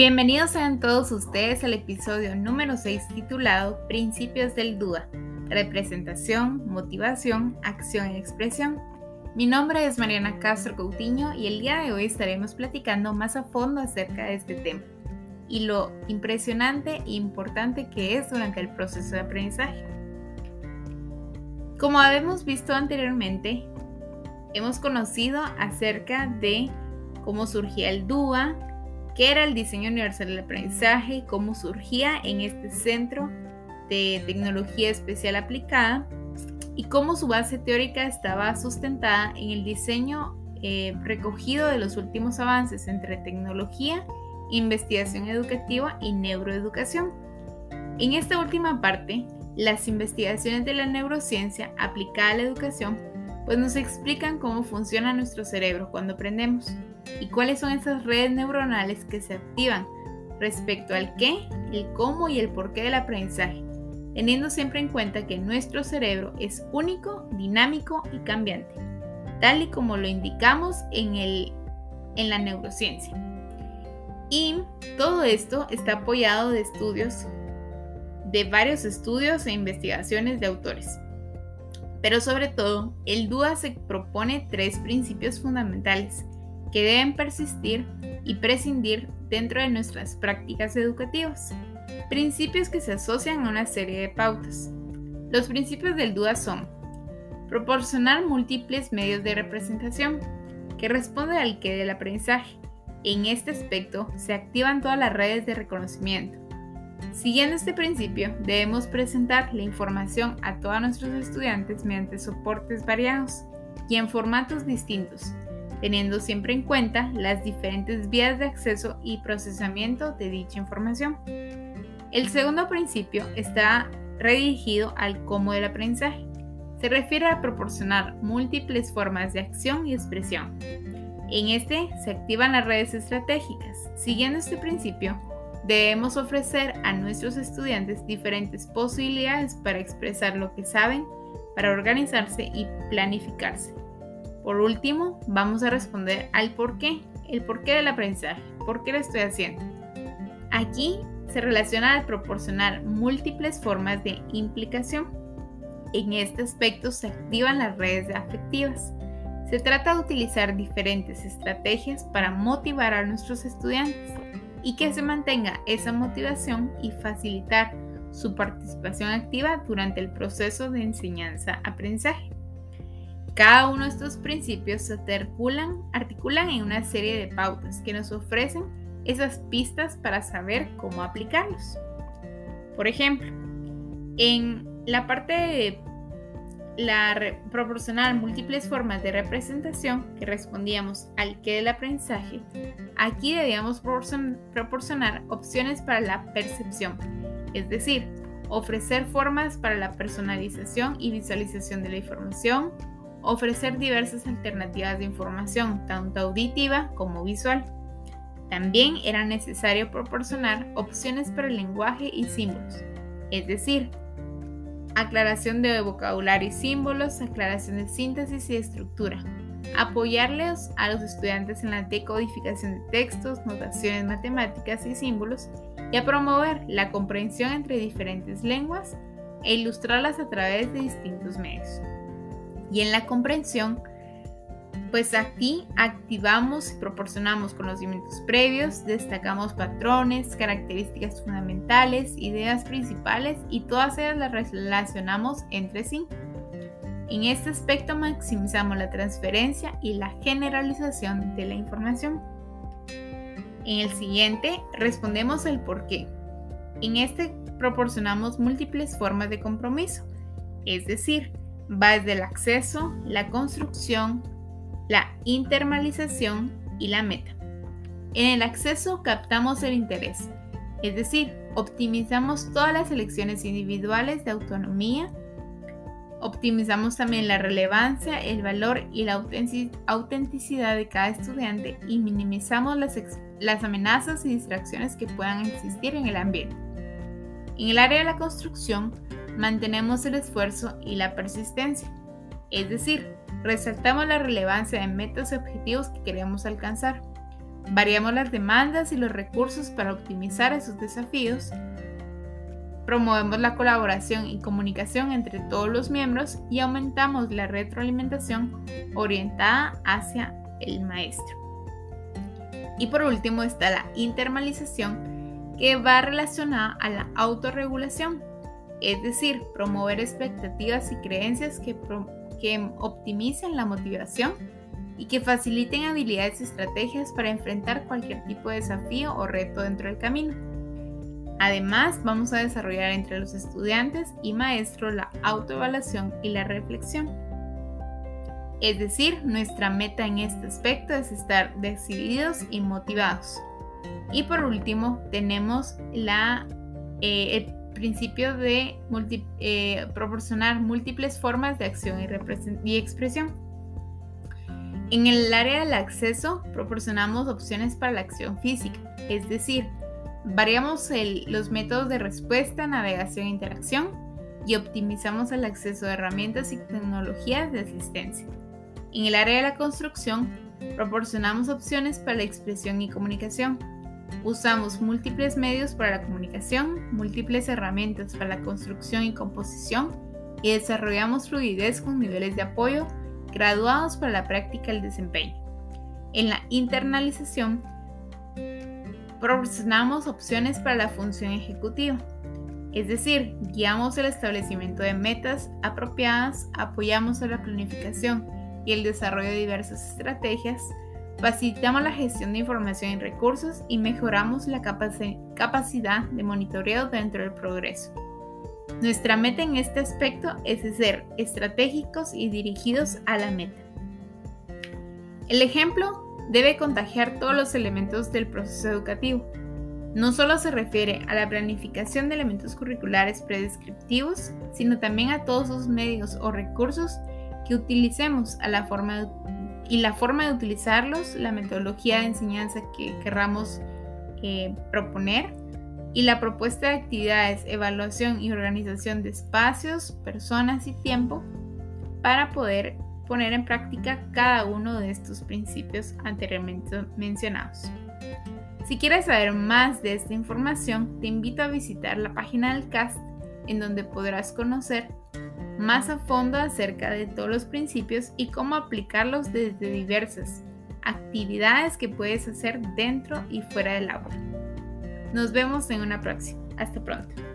Bienvenidos sean todos ustedes al episodio número 6 titulado Principios del DUA, representación, motivación, acción y expresión. Mi nombre es Mariana Castro Coutinho y el día de hoy estaremos platicando más a fondo acerca de este tema y lo impresionante e importante que es durante el proceso de aprendizaje. Como habíamos visto anteriormente, hemos conocido acerca de cómo surgía el DUA, qué era el diseño universal del aprendizaje, cómo surgía en este centro de tecnología especial aplicada y cómo su base teórica estaba sustentada en el diseño eh, recogido de los últimos avances entre tecnología, investigación educativa y neuroeducación. En esta última parte, las investigaciones de la neurociencia aplicada a la educación pues nos explican cómo funciona nuestro cerebro cuando aprendemos y cuáles son esas redes neuronales que se activan respecto al qué, el cómo y el porqué del aprendizaje, teniendo siempre en cuenta que nuestro cerebro es único, dinámico y cambiante, tal y como lo indicamos en, el, en la neurociencia. Y todo esto está apoyado de estudios, de varios estudios e investigaciones de autores. Pero sobre todo, el DUA se propone tres principios fundamentales que deben persistir y prescindir dentro de nuestras prácticas educativas. Principios que se asocian a una serie de pautas. Los principios del DUA son proporcionar múltiples medios de representación que responden al que del aprendizaje. En este aspecto se activan todas las redes de reconocimiento. Siguiendo este principio, debemos presentar la información a todos nuestros estudiantes mediante soportes variados y en formatos distintos, teniendo siempre en cuenta las diferentes vías de acceso y procesamiento de dicha información. El segundo principio está redirigido al cómo del aprendizaje. Se refiere a proporcionar múltiples formas de acción y expresión. En este se activan las redes estratégicas. Siguiendo este principio, debemos ofrecer a nuestros estudiantes diferentes posibilidades para expresar lo que saben, para organizarse y planificarse. Por último, vamos a responder al por qué, el por qué del aprendizaje, por qué lo estoy haciendo. Aquí se relaciona al proporcionar múltiples formas de implicación. En este aspecto se activan las redes afectivas. Se trata de utilizar diferentes estrategias para motivar a nuestros estudiantes y que se mantenga esa motivación y facilitar su participación activa durante el proceso de enseñanza-aprendizaje. Cada uno de estos principios se articulan, articulan en una serie de pautas que nos ofrecen esas pistas para saber cómo aplicarlos. Por ejemplo, en la parte de la proporcionar múltiples formas de representación que respondíamos al que del aprendizaje, aquí debíamos proporcionar opciones para la percepción, es decir, ofrecer formas para la personalización y visualización de la información, ofrecer diversas alternativas de información, tanto auditiva como visual. También era necesario proporcionar opciones para el lenguaje y símbolos, es decir, aclaración de vocabulario y símbolos, aclaración de síntesis y estructura, apoyarles a los estudiantes en la decodificación de textos, notaciones matemáticas y símbolos y a promover la comprensión entre diferentes lenguas e ilustrarlas a través de distintos medios. Y en la comprensión, pues aquí activamos y proporcionamos conocimientos previos, destacamos patrones, características fundamentales, ideas principales y todas ellas las relacionamos entre sí. En este aspecto maximizamos la transferencia y la generalización de la información. En el siguiente respondemos el por qué. En este proporcionamos múltiples formas de compromiso, es decir, va desde el acceso, la construcción, la internalización y la meta. En el acceso captamos el interés, es decir, optimizamos todas las elecciones individuales de autonomía, optimizamos también la relevancia, el valor y la autenticidad de cada estudiante y minimizamos las, las amenazas y distracciones que puedan existir en el ambiente. En el área de la construcción, mantenemos el esfuerzo y la persistencia, es decir, resaltamos la relevancia de metas y objetivos que queremos alcanzar. Variamos las demandas y los recursos para optimizar esos desafíos. Promovemos la colaboración y comunicación entre todos los miembros y aumentamos la retroalimentación orientada hacia el maestro. Y por último está la internalización que va relacionada a la autorregulación, es decir, promover expectativas y creencias que, que optimicen la motivación y que faciliten habilidades y estrategias para enfrentar cualquier tipo de desafío o reto dentro del camino. Además, vamos a desarrollar entre los estudiantes y maestros la autoevaluación y la reflexión. Es decir, nuestra meta en este aspecto es estar decididos y motivados. Y por último, tenemos la, eh, principio de eh, proporcionar múltiples formas de acción y, y expresión. En el área del acceso, proporcionamos opciones para la acción física, es decir, variamos los métodos de respuesta, navegación e interacción y optimizamos el acceso a herramientas y tecnologías de asistencia. En el área de la construcción, proporcionamos opciones para la expresión y comunicación. Usamos múltiples medios para la comunicación, múltiples herramientas para la construcción y composición y desarrollamos fluidez con niveles de apoyo graduados para la práctica del desempeño. En la internalización, proporcionamos opciones para la función ejecutiva, es decir, guiamos el establecimiento de metas apropiadas, apoyamos a la planificación y el desarrollo de diversas estrategias, facilitamos la gestión de información y recursos y mejoramos la capacidad de monitoreo dentro del progreso. Nuestra meta en este aspecto es ser estratégicos y dirigidos a la meta. El ejemplo debe contagiar todos los elementos del proceso educativo. No solo se refiere a la planificación de elementos curriculares predescriptivos, sino también a todos los medios o recursos que utilicemos a la forma y la forma de utilizarlos, la metodología de enseñanza que querramos eh, proponer y la propuesta de actividades, evaluación y organización de espacios, personas y tiempo para poder poner en práctica cada uno de estos principios anteriormente mencionados. Si quieres saber más de esta información, te invito a visitar la página del CAST en donde podrás conocer más a fondo acerca de todos los principios y cómo aplicarlos desde diversas actividades que puedes hacer dentro y fuera del aula. Nos vemos en una próxima. Hasta pronto.